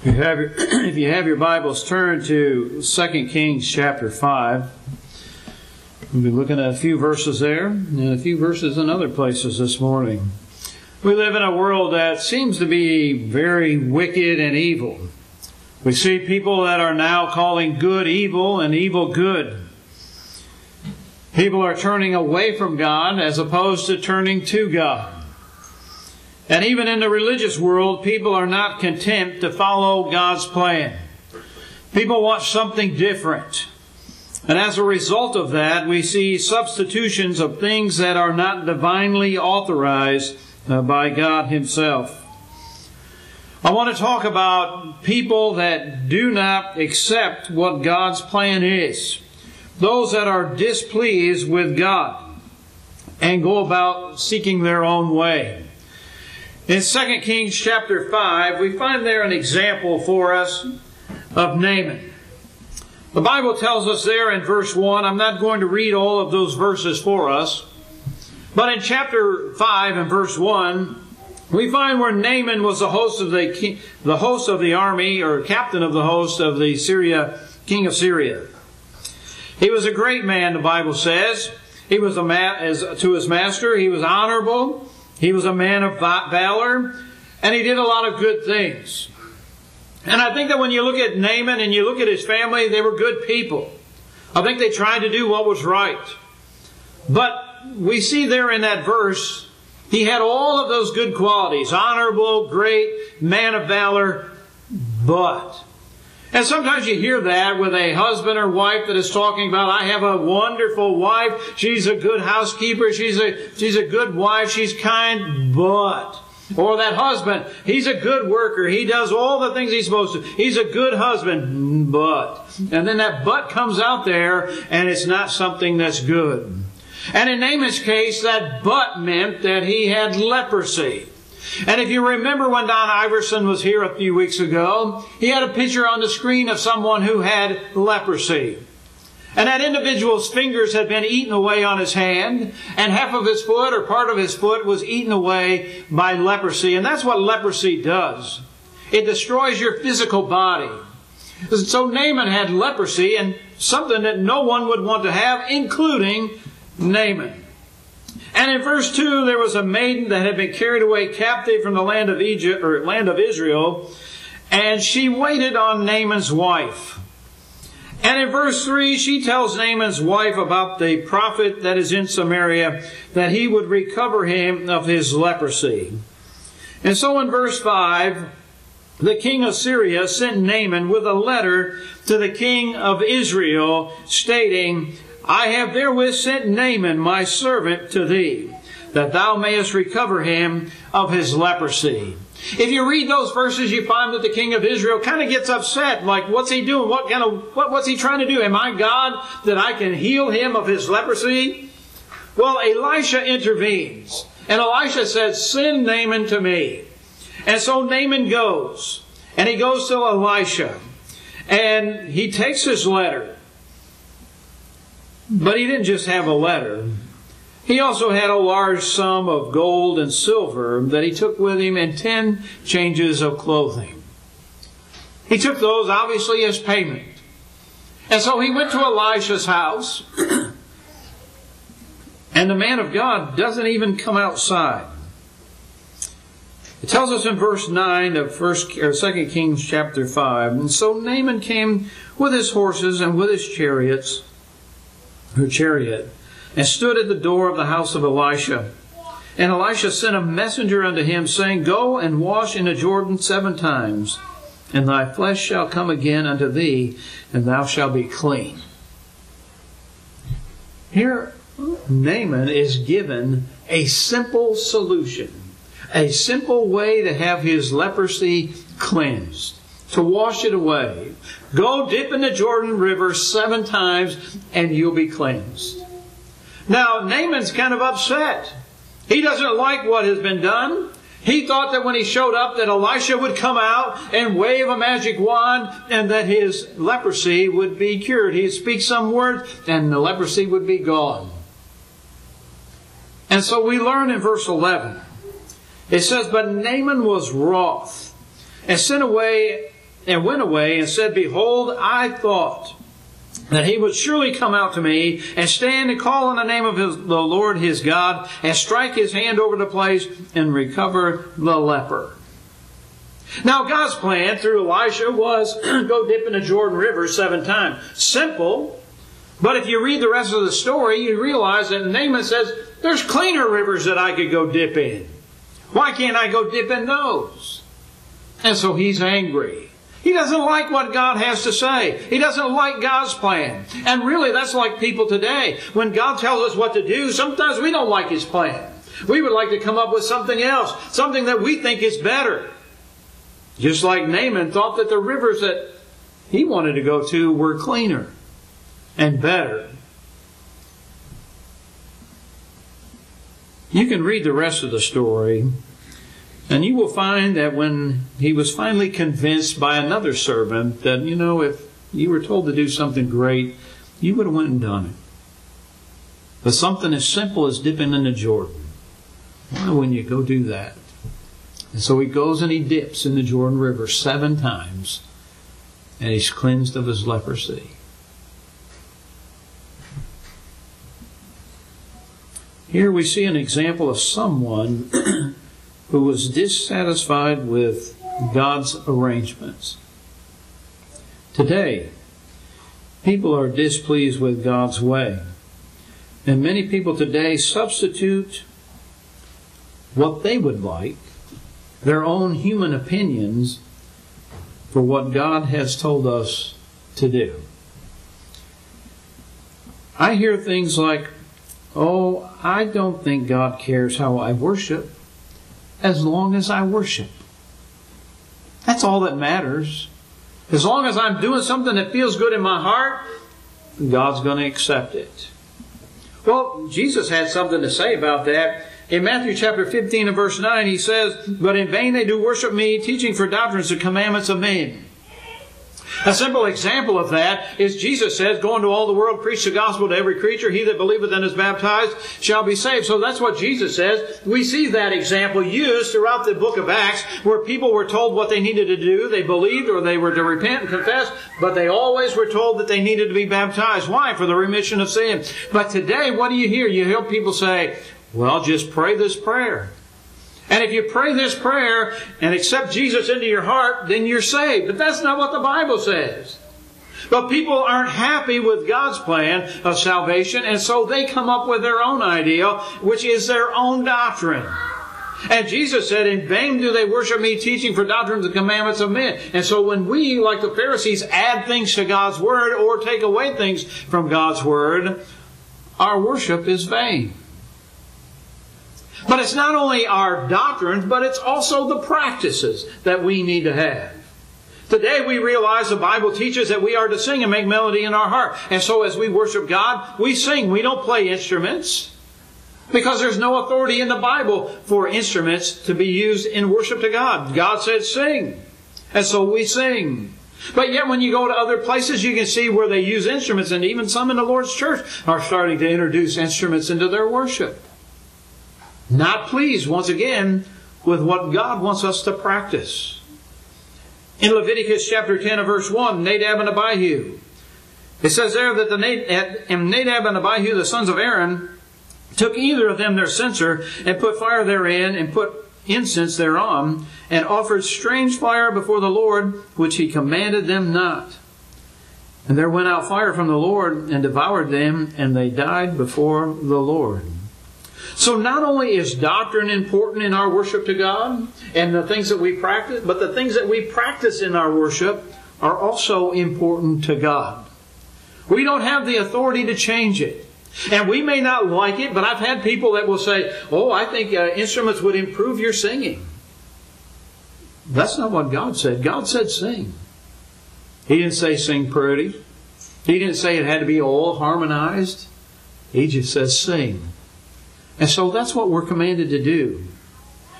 If you have your, if you have your Bibles, turn to 2 Kings chapter 5. We'll be looking at a few verses there and a few verses in other places this morning. We live in a world that seems to be very wicked and evil. We see people that are now calling good evil and evil good. People are turning away from God as opposed to turning to God. And even in the religious world, people are not content to follow God's plan. People want something different. And as a result of that, we see substitutions of things that are not divinely authorized uh, by God Himself. I want to talk about people that do not accept what God's plan is. Those that are displeased with God and go about seeking their own way. In 2 Kings chapter 5, we find there an example for us of Naaman. The Bible tells us there in verse 1, I'm not going to read all of those verses for us, but in chapter 5 and verse 1, we find where Naaman was the host of the, the host of the army, or captain of the host of the Syria, king of Syria. He was a great man, the Bible says. He was a man, as to his master. He was honorable. He was a man of valor, and he did a lot of good things. And I think that when you look at Naaman and you look at his family, they were good people. I think they tried to do what was right. But we see there in that verse, he had all of those good qualities honorable, great, man of valor, but and sometimes you hear that with a husband or wife that is talking about, I have a wonderful wife. She's a good housekeeper. She's a, she's a good wife. She's kind, but. Or that husband, he's a good worker. He does all the things he's supposed to. He's a good husband, but. And then that but comes out there and it's not something that's good. And in Naaman's case, that but meant that he had leprosy. And if you remember when Don Iverson was here a few weeks ago, he had a picture on the screen of someone who had leprosy. And that individual's fingers had been eaten away on his hand, and half of his foot or part of his foot was eaten away by leprosy. And that's what leprosy does. It destroys your physical body. So Naaman had leprosy and something that no one would want to have, including Naaman. And in verse 2, there was a maiden that had been carried away captive from the land of Egypt, or land of Israel, and she waited on Naaman's wife. And in verse 3, she tells Naaman's wife about the prophet that is in Samaria, that he would recover him of his leprosy. And so in verse 5, the king of Syria sent Naaman with a letter to the king of Israel stating, I have therewith sent Naaman my servant to thee, that thou mayest recover him of his leprosy. If you read those verses, you find that the king of Israel kind of gets upset. Like, what's he doing? What kind of, what, what's he trying to do? Am I God that I can heal him of his leprosy? Well, Elisha intervenes. And Elisha says, send Naaman to me. And so Naaman goes. And he goes to Elisha. And he takes his letter. But he didn't just have a letter. He also had a large sum of gold and silver that he took with him and ten changes of clothing. He took those obviously as payment. And so he went to Elisha's house, and the man of God doesn't even come outside. It tells us in verse 9 of first or 2 Kings chapter 5. And so Naaman came with his horses and with his chariots her chariot, and stood at the door of the house of Elisha. And Elisha sent a messenger unto him, saying, Go and wash in the Jordan seven times, and thy flesh shall come again unto thee, and thou shalt be clean. Here, Naaman is given a simple solution, a simple way to have his leprosy cleansed to wash it away. Go dip in the Jordan River seven times and you'll be cleansed. Now, Naaman's kind of upset. He doesn't like what has been done. He thought that when he showed up that Elisha would come out and wave a magic wand and that his leprosy would be cured. He'd speak some words and the leprosy would be gone. And so we learn in verse 11. It says, But Naaman was wroth and sent away and went away and said, Behold, I thought that he would surely come out to me and stand and call on the name of his, the Lord his God and strike his hand over the place and recover the leper. Now, God's plan through Elisha was go dip in the Jordan River seven times. Simple, but if you read the rest of the story, you realize that Naaman says, There's cleaner rivers that I could go dip in. Why can't I go dip in those? And so he's angry. He doesn't like what God has to say. He doesn't like God's plan. And really, that's like people today. When God tells us what to do, sometimes we don't like His plan. We would like to come up with something else, something that we think is better. Just like Naaman thought that the rivers that he wanted to go to were cleaner and better. You can read the rest of the story, and you will find that when he was finally convinced by another servant that, you know, if you were told to do something great, you would have went and done it. But something as simple as dipping in the Jordan, why wouldn't you go do that? And so he goes and he dips in the Jordan River seven times, and he's cleansed of his leprosy. Here we see an example of someone who was dissatisfied with God's arrangements. Today, people are displeased with God's way. And many people today substitute what they would like, their own human opinions, for what God has told us to do. I hear things like, Oh, I don't think God cares how I worship as long as I worship. That's all that matters. As long as I'm doing something that feels good in my heart, God's going to accept it. Well, Jesus had something to say about that. In Matthew chapter 15 and verse 9, he says, But in vain they do worship me, teaching for doctrines the commandments of men. A simple example of that is Jesus says, Go into all the world, preach the gospel to every creature. He that believeth and is baptized shall be saved. So that's what Jesus says. We see that example used throughout the book of Acts where people were told what they needed to do. They believed or they were to repent and confess, but they always were told that they needed to be baptized. Why? For the remission of sin. But today, what do you hear? You hear people say, well, just pray this prayer. And if you pray this prayer and accept Jesus into your heart, then you're saved. But that's not what the Bible says. But people aren't happy with God's plan of salvation, and so they come up with their own idea, which is their own doctrine. And Jesus said, In vain do they worship me, teaching for doctrines and commandments of men. And so when we, like the Pharisees, add things to God's Word or take away things from God's Word, our worship is vain. But it's not only our doctrines, but it's also the practices that we need to have. Today we realize the Bible teaches that we are to sing and make melody in our heart. And so as we worship God, we sing. We don't play instruments. Because there's no authority in the Bible for instruments to be used in worship to God. God said sing. And so we sing. But yet when you go to other places, you can see where they use instruments, and even some in the Lord's church are starting to introduce instruments into their worship. Not pleased, once again, with what God wants us to practice. In Leviticus chapter 10 and verse 1, Nadab and Abihu. It says there that the Nadab and Abihu, the sons of Aaron, took either of them their censer and put fire therein and put incense thereon and offered strange fire before the Lord, which he commanded them not. And there went out fire from the Lord and devoured them, and they died before the Lord. So not only is doctrine important in our worship to God and the things that we practice, but the things that we practice in our worship are also important to God. We don't have the authority to change it. And we may not like it, but I've had people that will say, Oh, I think uh, instruments would improve your singing. That's not what God said. God said sing. He didn't say sing pretty. He didn't say it had to be all harmonized. He just says sing. And so that's what we're commanded to do.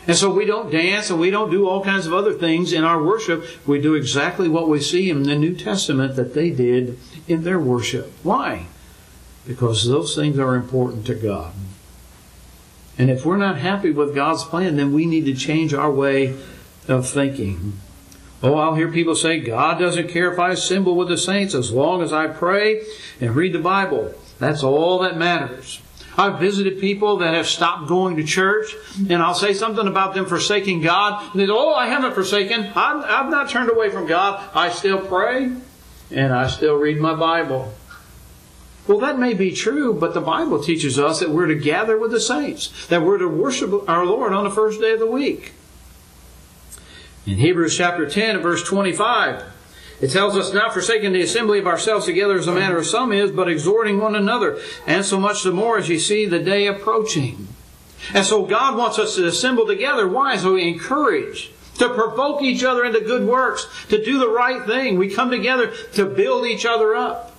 And so we don't dance and we don't do all kinds of other things in our worship. We do exactly what we see in the New Testament that they did in their worship. Why? Because those things are important to God. And if we're not happy with God's plan, then we need to change our way of thinking. Oh, I'll hear people say, God doesn't care if I assemble with the saints as long as I pray and read the Bible. That's all that matters. I've visited people that have stopped going to church, and I'll say something about them forsaking God. And they go, Oh, I haven't forsaken. I'm, I've not turned away from God. I still pray, and I still read my Bible. Well, that may be true, but the Bible teaches us that we're to gather with the saints, that we're to worship our Lord on the first day of the week. In Hebrews chapter 10 and verse 25, it tells us not forsaking the assembly of ourselves together as a manner of some is, but exhorting one another, and so much the more as you see the day approaching. And so God wants us to assemble together. Why? So we encourage, to provoke each other into good works, to do the right thing. We come together to build each other up.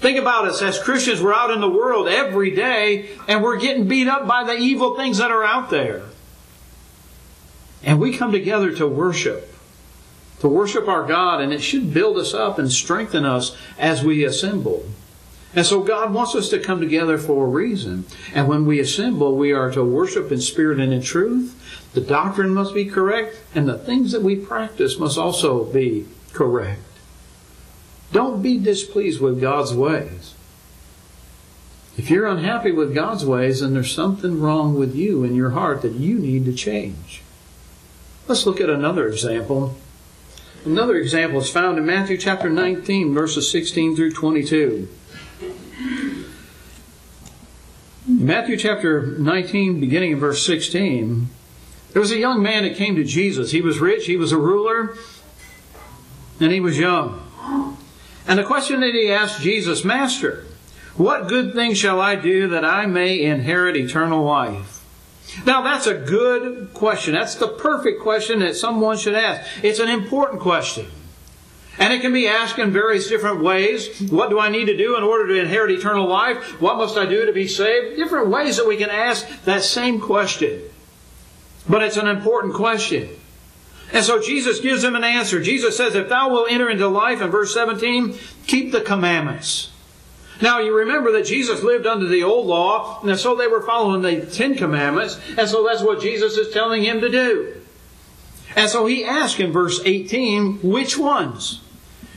Think about us as Christians, we're out in the world every day and we're getting beat up by the evil things that are out there. And we come together to worship to worship our God, and it should build us up and strengthen us as we assemble. And so God wants us to come together for a reason. And when we assemble, we are to worship in spirit and in truth. The doctrine must be correct, and the things that we practice must also be correct. Don't be displeased with God's ways. If you're unhappy with God's ways, then there's something wrong with you in your heart that you need to change. Let's look at another example Another example is found in Matthew chapter 19, verses 16 through 22. Matthew chapter 19, beginning in verse 16, there was a young man that came to Jesus. He was rich, he was a ruler, and he was young. And the question that he asked Jesus, Master, what good thing shall I do that I may inherit eternal life? Now, that's a good question. That's the perfect question that someone should ask. It's an important question. And it can be asked in various different ways. What do I need to do in order to inherit eternal life? What must I do to be saved? Different ways that we can ask that same question. But it's an important question. And so Jesus gives him an answer. Jesus says, If thou wilt enter into life, in verse 17, keep the commandments. Now you remember that Jesus lived under the old law, and so they were following the Ten Commandments, and so that's what Jesus is telling him to do. And so he asked in verse 18, which ones?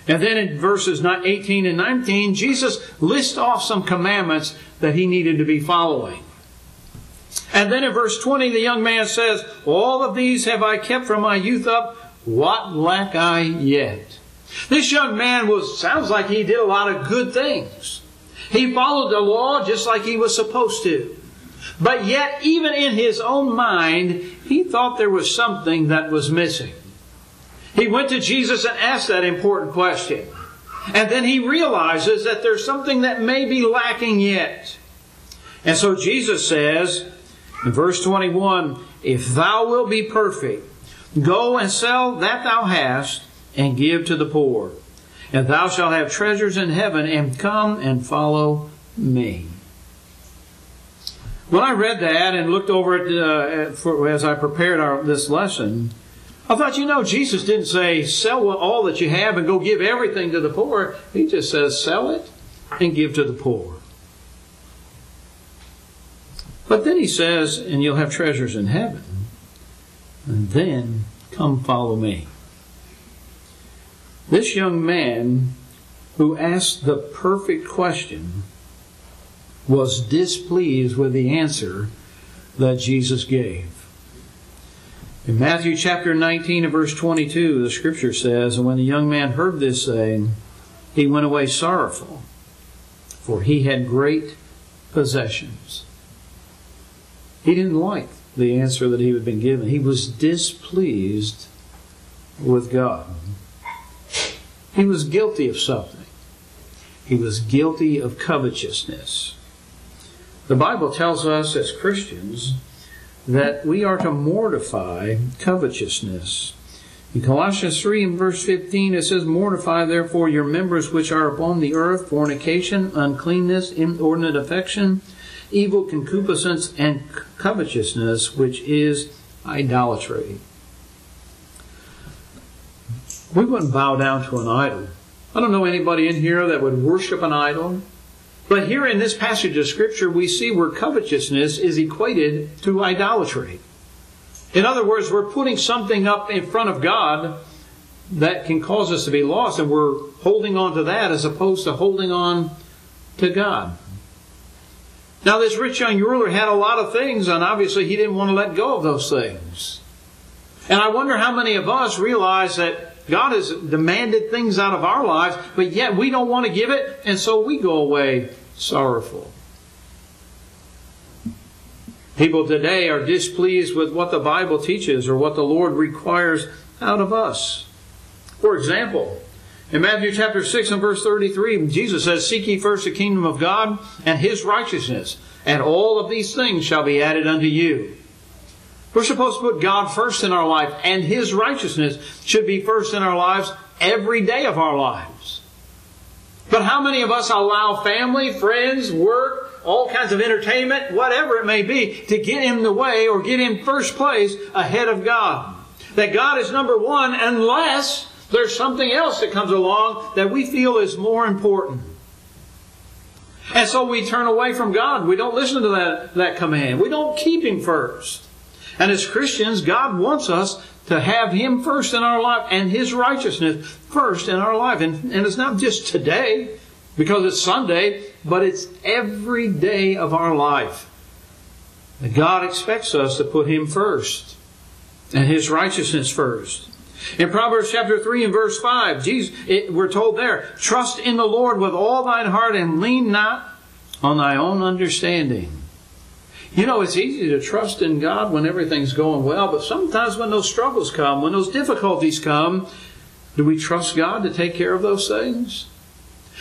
And then in verses 18 and 19, Jesus lists off some commandments that he needed to be following. And then in verse 20, the young man says, All of these have I kept from my youth up. What lack I yet? This young man was, sounds like he did a lot of good things. He followed the law just like he was supposed to. But yet, even in his own mind, he thought there was something that was missing. He went to Jesus and asked that important question. And then he realizes that there's something that may be lacking yet. And so Jesus says in verse 21 If thou wilt be perfect, go and sell that thou hast and give to the poor and thou shalt have treasures in heaven, and come and follow me. When I read that and looked over it uh, for, as I prepared our, this lesson, I thought, you know, Jesus didn't say, sell all that you have and go give everything to the poor. He just says, sell it and give to the poor. But then he says, and you'll have treasures in heaven. And then come follow me. This young man who asked the perfect question was displeased with the answer that Jesus gave. In Matthew chapter 19 and verse 22, the scripture says, And when the young man heard this saying, he went away sorrowful, for he had great possessions. He didn't like the answer that he had been given. He was displeased with God. He was guilty of something. He was guilty of covetousness. The Bible tells us as Christians that we are to mortify covetousness. In Colossians 3 and verse 15 it says, Mortify therefore your members which are upon the earth, fornication, uncleanness, inordinate affection, evil concupiscence, and covetousness, which is idolatry we wouldn't bow down to an idol. I don't know anybody in here that would worship an idol. But here in this passage of Scripture, we see where covetousness is equated to idolatry. In other words, we're putting something up in front of God that can cause us to be lost, and we're holding on to that as opposed to holding on to God. Now, this rich young ruler had a lot of things, and obviously he didn't want to let go of those things. And I wonder how many of us realize that God has demanded things out of our lives, but yet we don't want to give it, and so we go away sorrowful. People today are displeased with what the Bible teaches or what the Lord requires out of us. For example, in Matthew chapter 6 and verse 33, Jesus says, Seek ye first the kingdom of God and his righteousness, and all of these things shall be added unto you. We're supposed to put God first in our life, and his righteousness should be first in our lives every day of our lives. But how many of us allow family, friends, work, all kinds of entertainment, whatever it may be, to get in the way or get in first place ahead of God. That God is number one unless there's something else that comes along that we feel is more important. And so we turn away from God. We don't listen to that, that command. We don't keep Him first. And as Christians, God wants us to have Him first in our life and His righteousness first in our life. And, and it's not just today because it's Sunday, but it's every day of our life. God expects us to put Him first and His righteousness first. In Proverbs chapter 3 and verse 5, Jesus, it, we're told there, trust in the Lord with all thine heart and lean not on thy own understanding. You know, it's easy to trust in God when everything's going well, but sometimes when those struggles come, when those difficulties come, do we trust God to take care of those things?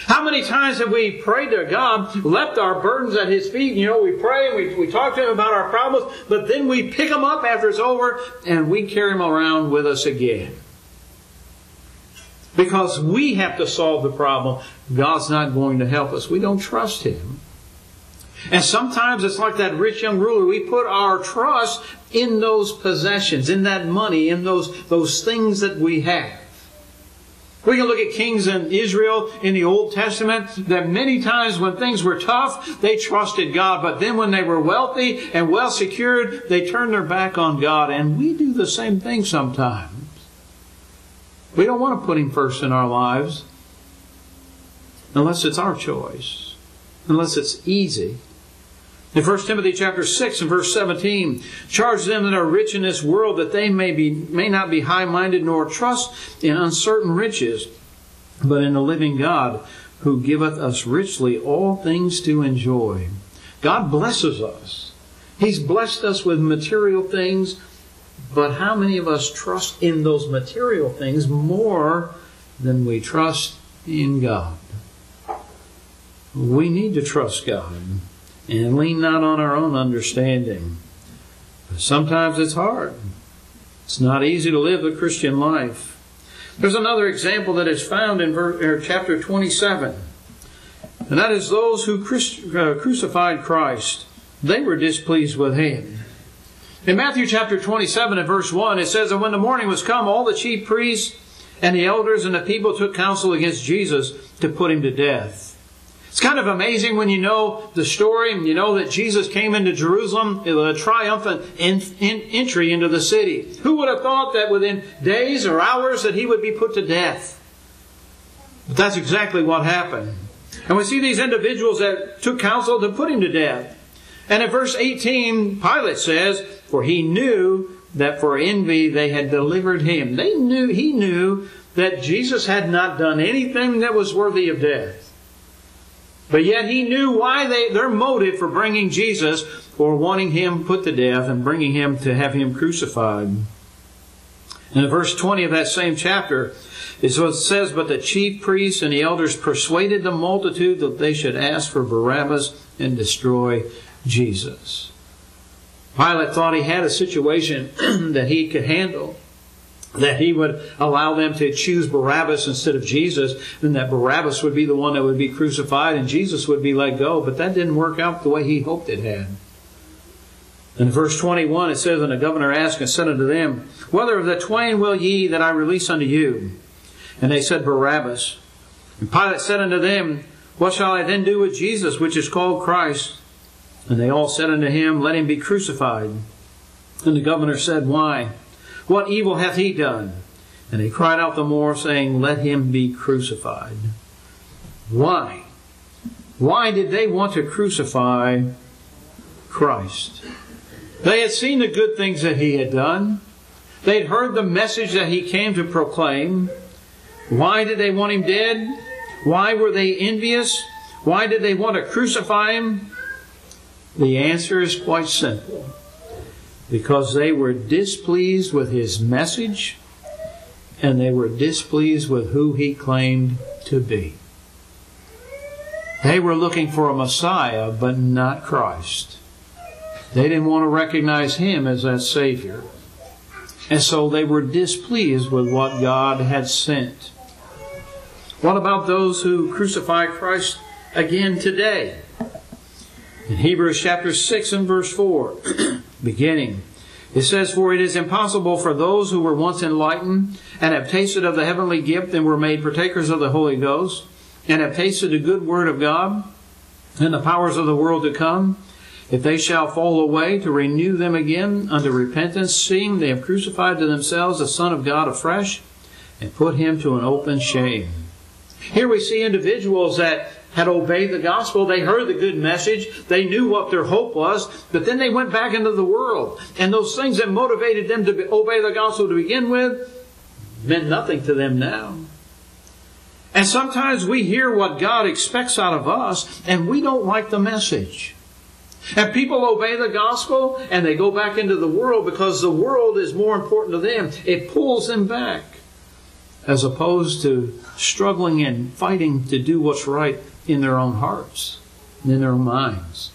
How many times have we prayed to God, left our burdens at His feet? You know, we pray and we, we talk to Him about our problems, but then we pick them up after it's over and we carry them around with us again. Because we have to solve the problem. God's not going to help us. We don't trust Him. And sometimes it's like that rich young ruler. We put our trust in those possessions, in that money, in those, those things that we have. We can look at kings in Israel in the Old Testament that many times when things were tough, they trusted God. But then when they were wealthy and well secured, they turned their back on God. And we do the same thing sometimes. We don't want to put Him first in our lives unless it's our choice, unless it's easy. In 1 Timothy chapter 6 and verse 17, charge them that are rich in this world that they may be may not be high-minded nor trust in uncertain riches, but in the living God, who giveth us richly all things to enjoy. God blesses us. He's blessed us with material things, but how many of us trust in those material things more than we trust in God? We need to trust God and lean not on our own understanding. Sometimes it's hard. It's not easy to live the Christian life. There's another example that is found in er, chapter 27, and that is those who uh, crucified Christ. They were displeased with him. In Matthew chapter 27 and verse 1, it says, And when the morning was come, all the chief priests and the elders and the people took counsel against Jesus to put him to death. It's kind of amazing when you know the story and you know that Jesus came into Jerusalem, with a triumphant in, in, entry into the city. Who would have thought that within days or hours that he would be put to death? But that's exactly what happened. And we see these individuals that took counsel to put him to death. And in verse 18, Pilate says, For he knew that for envy they had delivered him. They knew, he knew that Jesus had not done anything that was worthy of death. But yet he knew why they, their motive for bringing Jesus or wanting him put to death and bringing him to have him crucified. In verse 20 of that same chapter, it says, But the chief priests and the elders persuaded the multitude that they should ask for Barabbas and destroy Jesus. Pilate thought he had a situation that he could handle that he would allow them to choose Barabbas instead of Jesus, and that Barabbas would be the one that would be crucified and Jesus would be let go. But that didn't work out the way he hoped it had. In verse 21, it says, And the governor asked and said unto them, Whether of the twain will ye that I release unto you? And they said, Barabbas. And Pilate said unto them, What shall I then do with Jesus, which is called Christ? And they all said unto him, Let him be crucified. And the governor said, Why? What evil hath he done? And they cried out the more, saying, Let him be crucified. Why? Why did they want to crucify Christ? They had seen the good things that he had done. They had heard the message that he came to proclaim. Why did they want him dead? Why were they envious? Why did they want to crucify him? The answer is quite simple. Because they were displeased with his message and they were displeased with who he claimed to be. They were looking for a Messiah, but not Christ. They didn't want to recognize him as that Savior. And so they were displeased with what God had sent. What about those who crucify Christ again today? In Hebrews chapter 6 and verse 4, beginning, it says, For it is impossible for those who were once enlightened and have tasted of the heavenly gift and were made partakers of the Holy Ghost and have tasted the good word of God and the powers of the world to come, if they shall fall away, to renew them again unto repentance, seeing they have crucified to themselves the Son of God afresh, and put him to an open shame. Here we see individuals that had obeyed the gospel. They heard the good message. They knew what their hope was. But then they went back into the world. And those things that motivated them to obey the gospel to begin with meant nothing to them now. And sometimes we hear what God expects out of us and we don't like the message. And people obey the gospel and they go back into the world because the world is more important to them. It pulls them back as opposed to struggling and fighting to do what's right in their own hearts and in their own minds.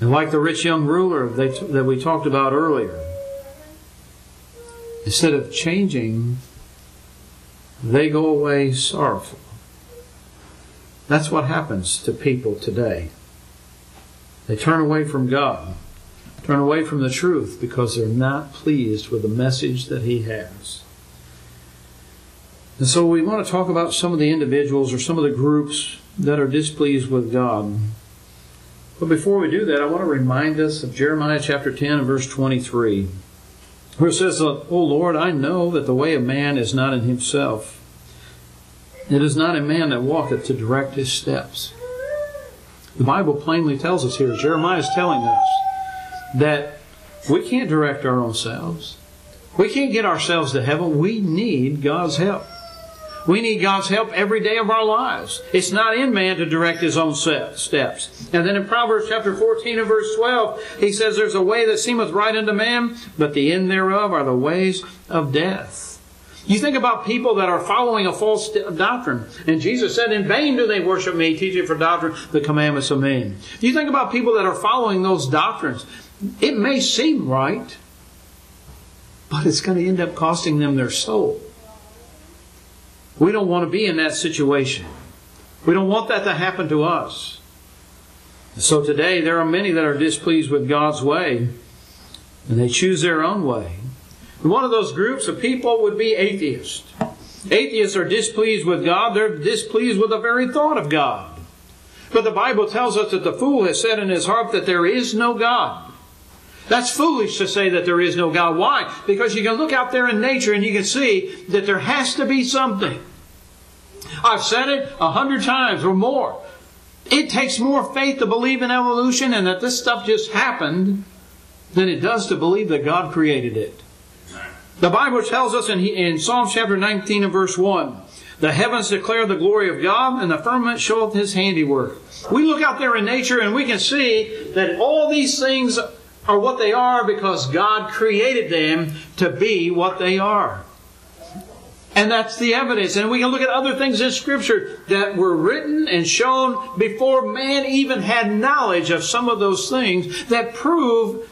And like the rich young ruler that we talked about earlier, instead of changing, they go away sorrowful. That's what happens to people today. They turn away from God, turn away from the truth because they're not pleased with the message that He has. And so we want to talk about some of the individuals or some of the groups that are displeased with God. But before we do that, I want to remind us of Jeremiah chapter 10 and verse 23, where it says, O Lord, I know that the way of man is not in himself. It is not a man that walketh to direct his steps. The Bible plainly tells us here, Jeremiah is telling us that we can't direct our own selves. We can't get ourselves to heaven. We need God's help. We need God's help every day of our lives. It's not in man to direct his own steps. And then in Proverbs chapter 14 and verse 12, he says, There's a way that seemeth right unto man, but the end thereof are the ways of death. You think about people that are following a false doctrine. And Jesus said, In vain do they worship me, teaching for doctrine the commandments of men. You think about people that are following those doctrines. It may seem right, but it's going to end up costing them their soul. We don't want to be in that situation. We don't want that to happen to us. So today, there are many that are displeased with God's way, and they choose their own way. And one of those groups of people would be atheists. Atheists are displeased with God, they're displeased with the very thought of God. But the Bible tells us that the fool has said in his heart that there is no God. That's foolish to say that there is no God. Why? Because you can look out there in nature and you can see that there has to be something. I've said it a hundred times or more. It takes more faith to believe in evolution and that this stuff just happened than it does to believe that God created it. The Bible tells us in, in Psalm chapter 19 and verse 1 the heavens declare the glory of God, and the firmament showeth his handiwork. We look out there in nature and we can see that all these things are what they are because God created them to be what they are. And that's the evidence. And we can look at other things in Scripture that were written and shown before man even had knowledge of some of those things that prove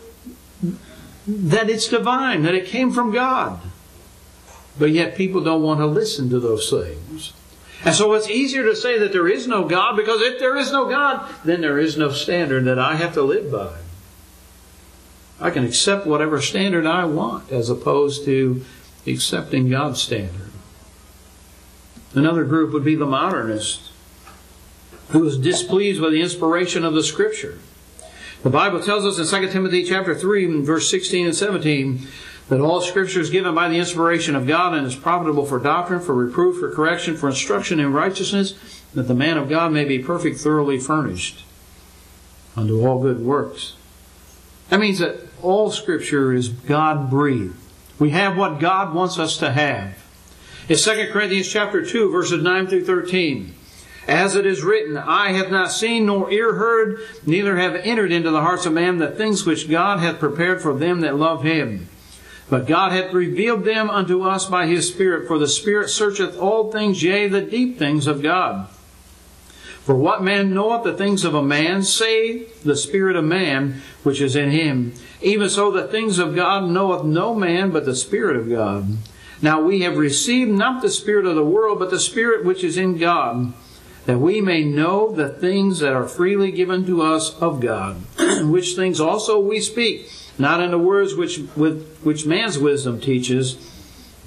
that it's divine, that it came from God. But yet people don't want to listen to those things. And so it's easier to say that there is no God because if there is no God, then there is no standard that I have to live by. I can accept whatever standard I want as opposed to accepting God's standard. Another group would be the modernist who is displeased with the inspiration of the scripture. The Bible tells us in 2 Timothy chapter 3 verse 16 and 17 that all Scripture is given by the inspiration of God and is profitable for doctrine, for reproof, for correction, for instruction in righteousness, that the man of God may be perfect, thoroughly furnished unto all good works. That means that all Scripture is God breathed. We have what God wants us to have. In 2 Corinthians chapter 2, verses 9 through 13. As it is written, I have not seen nor ear heard, neither have entered into the hearts of man the things which God hath prepared for them that love him. But God hath revealed them unto us by his Spirit, for the Spirit searcheth all things, yea, the deep things of God. For what man knoweth the things of a man, save the Spirit of man which is in him? Even so the things of God knoweth no man but the Spirit of God. Now we have received not the Spirit of the world, but the Spirit which is in God that we may know the things that are freely given to us of God, which things also we speak, not in the words which, with, which man's wisdom teaches,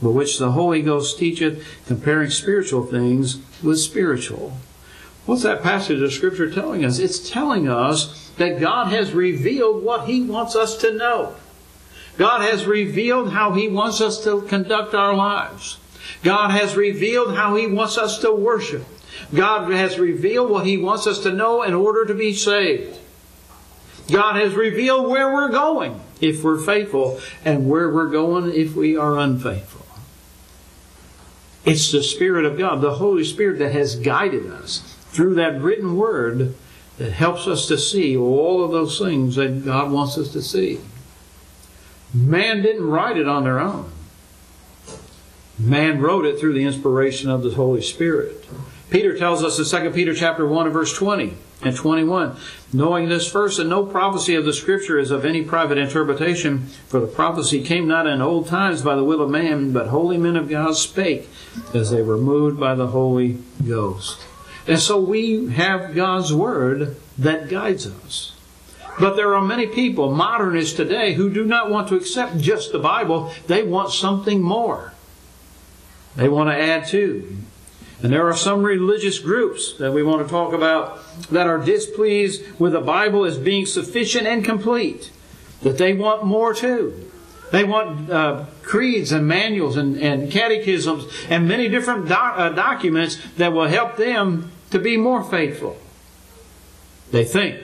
but which the Holy Ghost teacheth, comparing spiritual things with spiritual. What's that passage of Scripture telling us? It's telling us that God has revealed what He wants us to know. God has revealed how He wants us to conduct our lives. God has revealed how He wants us to worship. God has revealed what He wants us to know in order to be saved. God has revealed where we're going if we're faithful and where we're going if we are unfaithful. It's the Spirit of God, the Holy Spirit, that has guided us through that written word that helps us to see all of those things that God wants us to see. Man didn't write it on their own. Man wrote it through the inspiration of the Holy Spirit. Peter tells us in 2 Peter chapter 1 and verse 20 and 21, knowing this first, that no prophecy of the Scripture is of any private interpretation, for the prophecy came not in old times by the will of man, but holy men of God spake as they were moved by the Holy Ghost. And so we have God's Word that guides us. But there are many people, modernists today, who do not want to accept just the Bible. They want something more. They want to add to. And there are some religious groups that we want to talk about that are displeased with the Bible as being sufficient and complete, that they want more too. They want uh, creeds and manuals and, and, catechisms and many different uh, documents that will help them to be more faithful. They think.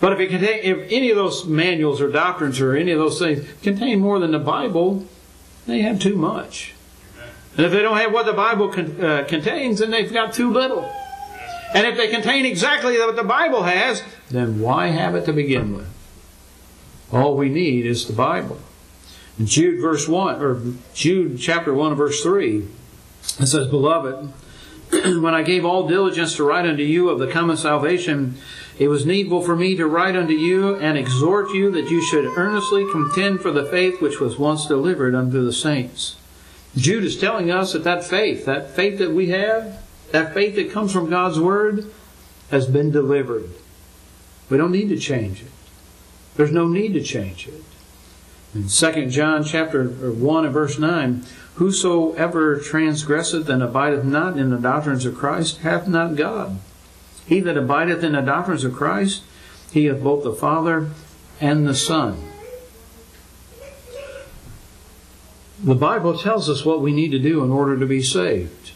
But if, it contain, if any of those manuals or doctrines or any of those things contain more than the Bible, they have too much. And if they don't have what the Bible con- uh, contains, then they've got too little. And if they contain exactly what the Bible has, then why have it to begin with? All we need is the Bible. Jude verse 1, or Jude chapter 1 verse 3, it says, Beloved, when I gave all diligence to write unto you of the common salvation, it was needful for me to write unto you and exhort you that you should earnestly contend for the faith which was once delivered unto the saints. Jude is telling us that that faith, that faith that we have, that faith that comes from God's Word, has been delivered. We don't need to change it. There's no need to change it. In 2 John chapter 1 and verse 9, Whosoever transgresseth and abideth not in the doctrines of Christ hath not God. He that abideth in the doctrines of Christ, he hath both the Father and the Son. The Bible tells us what we need to do in order to be saved.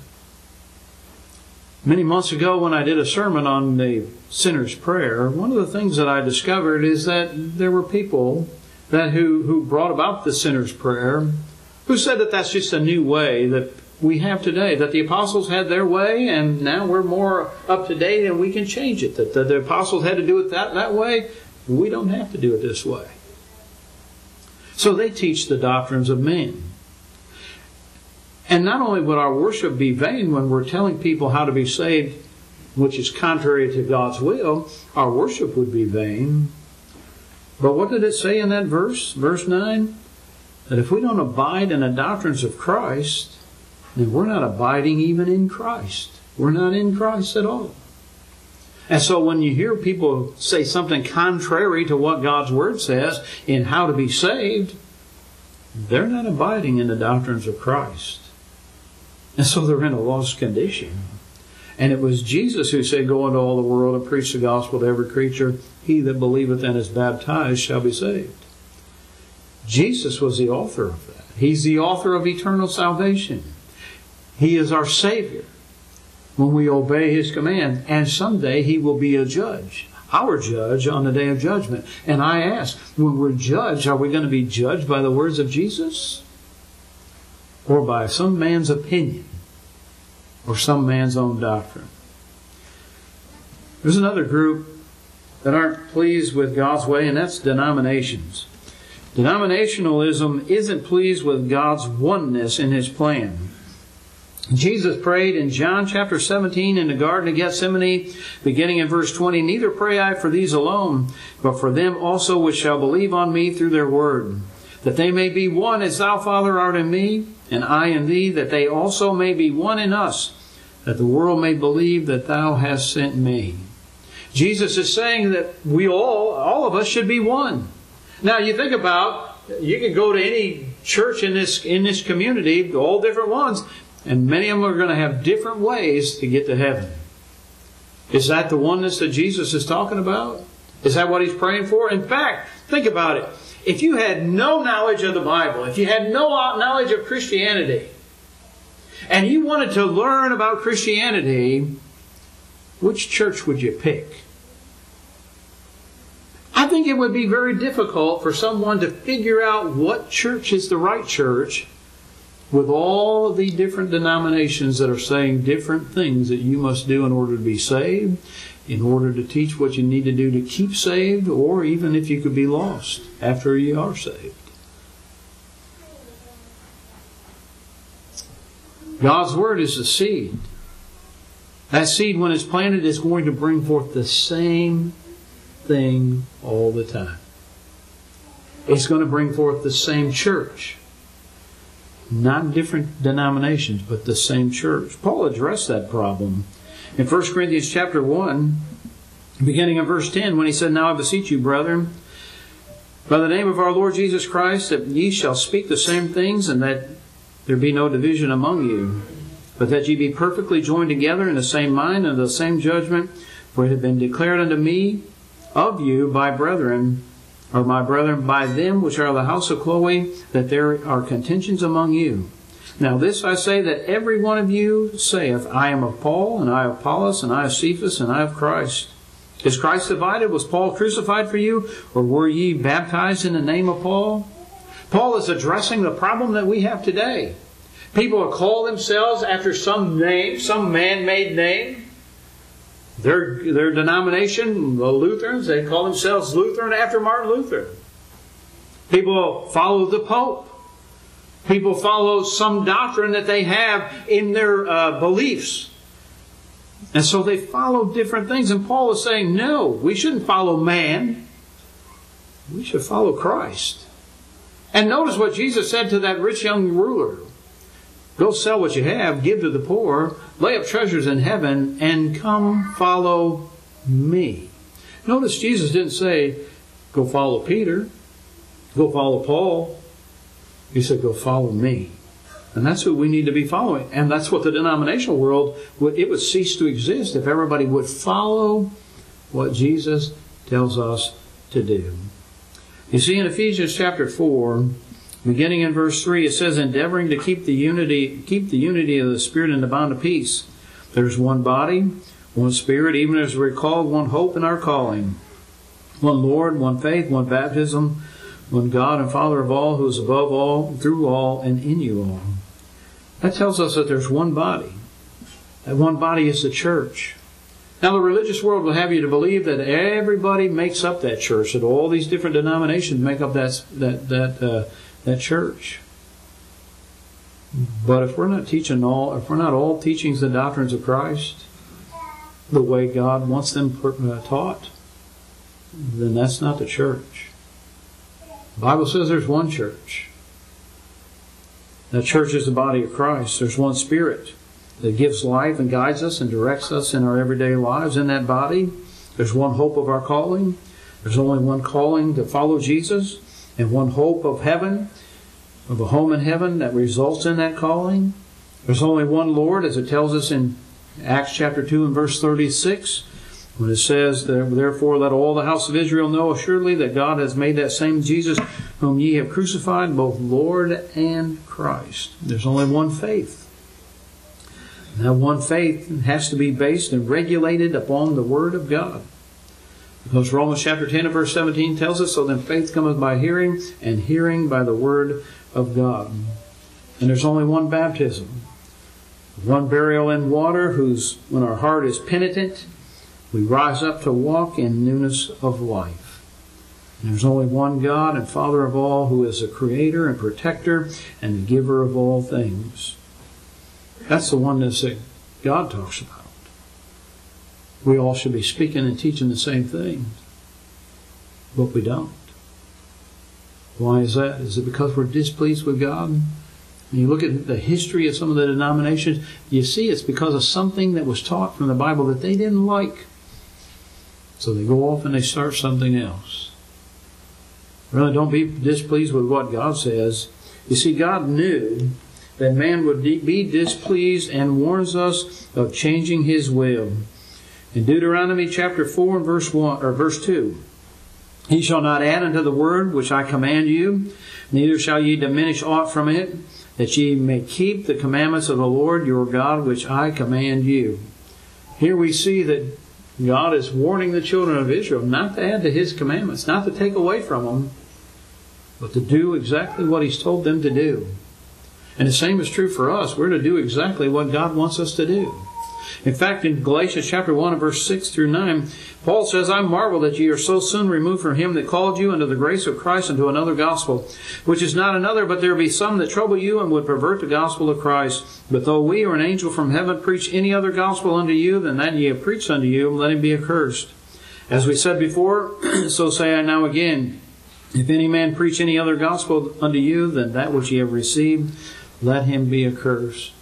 Many months ago, when I did a sermon on the sinner's prayer, one of the things that I discovered is that there were people that who, who brought about the sinner's prayer who said that that's just a new way that we have today, that the apostles had their way and now we're more up to date and we can change it. That the, the apostles had to do it that, that way, we don't have to do it this way. So they teach the doctrines of men. And not only would our worship be vain when we're telling people how to be saved, which is contrary to God's will, our worship would be vain. But what did it say in that verse, verse 9? That if we don't abide in the doctrines of Christ, then we're not abiding even in Christ. We're not in Christ at all. And so when you hear people say something contrary to what God's Word says in how to be saved, they're not abiding in the doctrines of Christ. And so they're in a lost condition. And it was Jesus who said, Go into all the world and preach the gospel to every creature. He that believeth and is baptized shall be saved. Jesus was the author of that. He's the author of eternal salvation. He is our Savior when we obey His command. And someday He will be a judge, our judge on the day of judgment. And I ask, when we're judged, are we going to be judged by the words of Jesus? Or by some man's opinion? Or some man's own doctrine? There's another group that aren't pleased with God's way, and that's denominations. Denominationalism isn't pleased with God's oneness in His plan. Jesus prayed in John chapter 17 in the Garden of Gethsemane, beginning in verse 20, Neither pray I for these alone, but for them also which shall believe on me through their word, that they may be one as thou, Father, art in me, and I in thee, that they also may be one in us, that the world may believe that thou hast sent me. Jesus is saying that we all, all of us should be one. Now you think about, you can go to any church in this, in this community, all different ones, and many of them are going to have different ways to get to heaven. Is that the oneness that Jesus is talking about? Is that what he's praying for? In fact, think about it. If you had no knowledge of the Bible, if you had no uh, knowledge of Christianity, and you wanted to learn about Christianity, which church would you pick? I think it would be very difficult for someone to figure out what church is the right church with all of the different denominations that are saying different things that you must do in order to be saved, in order to teach what you need to do to keep saved, or even if you could be lost after you are saved. God's Word is the seed. That seed, when it's planted, is going to bring forth the same thing all the time. It's going to bring forth the same church not different denominations, but the same church. Paul addressed that problem in 1 Corinthians chapter 1, beginning in verse 10, when he said, Now I beseech you, brethren, by the name of our Lord Jesus Christ, that ye shall speak the same things, and that there be no division among you, but that ye be perfectly joined together in the same mind and the same judgment, for it had been declared unto me of you by brethren or my brethren, by them which are of the house of Chloe, that there are contentions among you. Now this I say that every one of you saith, I am of Paul, and I of Apollos, and I of Cephas, and I of Christ. Is Christ divided? Was Paul crucified for you? Or were ye baptized in the name of Paul? Paul is addressing the problem that we have today. People call themselves after some name, some man-made name. Their, their denomination, the Lutherans, they call themselves Lutheran after Martin Luther. People follow the Pope. People follow some doctrine that they have in their uh, beliefs. And so they follow different things. And Paul is saying, no, we shouldn't follow man. We should follow Christ. And notice what Jesus said to that rich young ruler Go sell what you have, give to the poor, lay up treasures in heaven, and come follow me. Notice Jesus didn't say, Go follow Peter, go follow Paul. He said, Go follow me. And that's who we need to be following. And that's what the denominational world would, it would cease to exist if everybody would follow what Jesus tells us to do. You see, in Ephesians chapter 4, Beginning in verse 3, it says, endeavoring to keep the unity, keep the unity of the Spirit in the bond of peace. There's one body, one Spirit, even as we're called, one hope in our calling. One Lord, one faith, one baptism, one God and Father of all, who is above all, through all, and in you all. That tells us that there's one body. That one body is the church. Now, the religious world will have you to believe that everybody makes up that church, that all these different denominations make up that, that, that uh, that church. But if we're not teaching all, if we're not all teaching the doctrines of Christ the way God wants them uh, taught, then that's not the church. The Bible says there's one church. That church is the body of Christ. There's one Spirit that gives life and guides us and directs us in our everyday lives in that body. There's one hope of our calling. There's only one calling to follow Jesus and one hope of heaven, of a home in heaven that results in that calling. There's only one Lord, as it tells us in Acts chapter 2 and verse 36. When it says, Therefore let all the house of Israel know assuredly that God has made that same Jesus whom ye have crucified, both Lord and Christ. There's only one faith. And that one faith has to be based and regulated upon the Word of God. Because Romans chapter 10 and verse 17 tells us, So then faith cometh by hearing, and hearing by the Word of God. And there's only one baptism. One burial in water, whose when our heart is penitent, we rise up to walk in newness of life. And there's only one God and Father of all, who is the creator and protector and the giver of all things. That's the oneness that God talks about. We all should be speaking and teaching the same thing, but we don't. Why is that? Is it because we're displeased with God? When you look at the history of some of the denominations, you see it's because of something that was taught from the Bible that they didn't like. So they go off and they start something else. Really, don't be displeased with what God says. You see, God knew that man would be displeased and warns us of changing his will. In Deuteronomy chapter 4 and verse 1 or verse 2, he shall not add unto the word which I command you, neither shall ye diminish aught from it, that ye may keep the commandments of the Lord your God which I command you. Here we see that God is warning the children of Israel not to add to his commandments, not to take away from them, but to do exactly what he's told them to do. And the same is true for us. We're to do exactly what God wants us to do. In fact, in Galatians chapter 1 and verse 6 through 9, Paul says, I marvel that ye are so soon removed from him that called you unto the grace of Christ unto another gospel, which is not another, but there be some that trouble you and would pervert the gospel of Christ. But though we or an angel from heaven preach any other gospel unto you than that ye have preached unto you, let him be accursed. As we said before, so say I now again, if any man preach any other gospel unto you than that which ye have received, let him be accursed.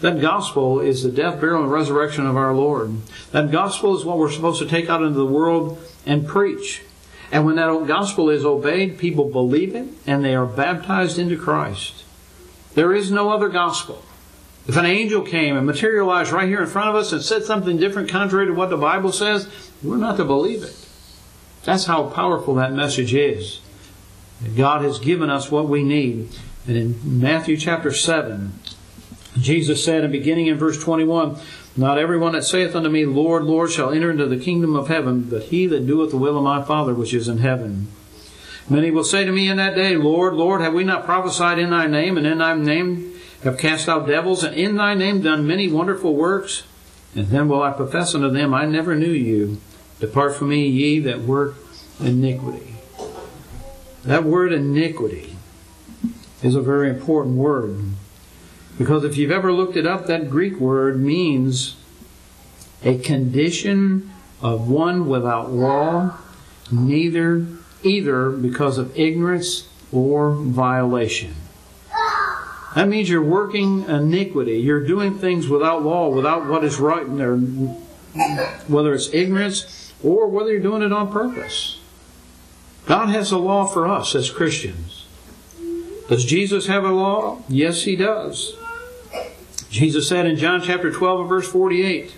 That gospel is the death, burial, and resurrection of our Lord. That gospel is what we're supposed to take out into the world and preach. And when that gospel is obeyed, people believe it and they are baptized into Christ. There is no other gospel. If an angel came and materialized right here in front of us and said something different contrary to what the Bible says, we're not to believe it. That's how powerful that message is. God has given us what we need. And in Matthew chapter 7, Jesus said, in beginning in verse 21, Not everyone that saith unto me, Lord, Lord, shall enter into the kingdom of heaven, but he that doeth the will of my Father which is in heaven. Many will say to me in that day, Lord, Lord, have we not prophesied in thy name, and in thy name have cast out devils, and in thy name done many wonderful works? And then will I profess unto them, I never knew you. Depart from me, ye that work iniquity. That word iniquity is a very important word. Because if you've ever looked it up, that Greek word means a condition of one without law, neither either because of ignorance or violation. That means you're working iniquity. You're doing things without law, without what is right, or whether it's ignorance or whether you're doing it on purpose. God has a law for us as Christians. Does Jesus have a law? Yes, he does. Jesus said in John chapter 12 and verse 48,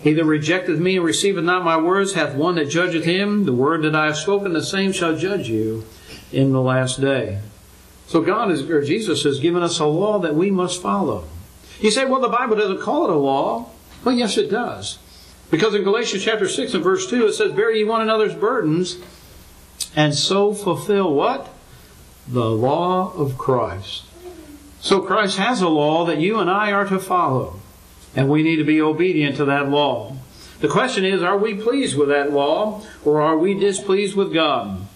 He that rejecteth me and receiveth not my words hath one that judgeth him. The word that I have spoken, the same shall judge you in the last day. So God is, or Jesus has given us a law that we must follow. You say, well, the Bible doesn't call it a law. Well, yes, it does. Because in Galatians chapter 6 and verse 2, it says, Bear ye one another's burdens, and so fulfill what? The law of Christ. So Christ has a law that you and I are to follow, and we need to be obedient to that law. The question is, are we pleased with that law, or are we displeased with God?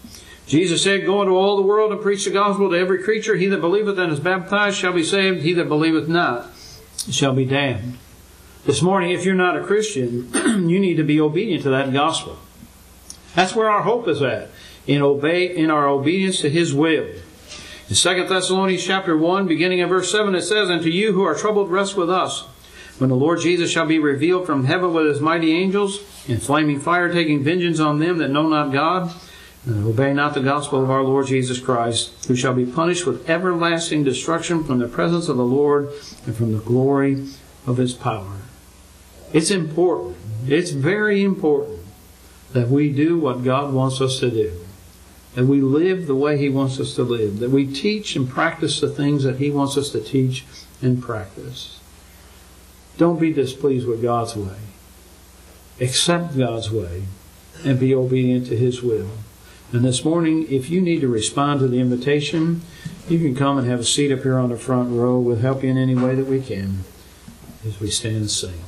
Jesus said, Go into all the world and preach the gospel to every creature. He that believeth and is baptized shall be saved. He that believeth not shall be damned. This morning, if you're not a Christian, you need to be obedient to that gospel. That's where our hope is at, in, obey, in our obedience to His will. In 2 Thessalonians chapter 1, beginning in verse 7, it says, And to you who are troubled, rest with us. When the Lord Jesus shall be revealed from heaven with his mighty angels, in flaming fire, taking vengeance on them that know not God, and obey not the gospel of our Lord Jesus Christ, who shall be punished with everlasting destruction from the presence of the Lord and from the glory of his power. It's important. It's very important that we do what God wants us to do. That we live the way He wants us to live. That we teach and practice the things that He wants us to teach and practice. Don't be displeased with God's way. Accept God's way and be obedient to His will. And this morning, if you need to respond to the invitation, you can come and have a seat up here on the front row. We'll help you in any way that we can as we stand and sing.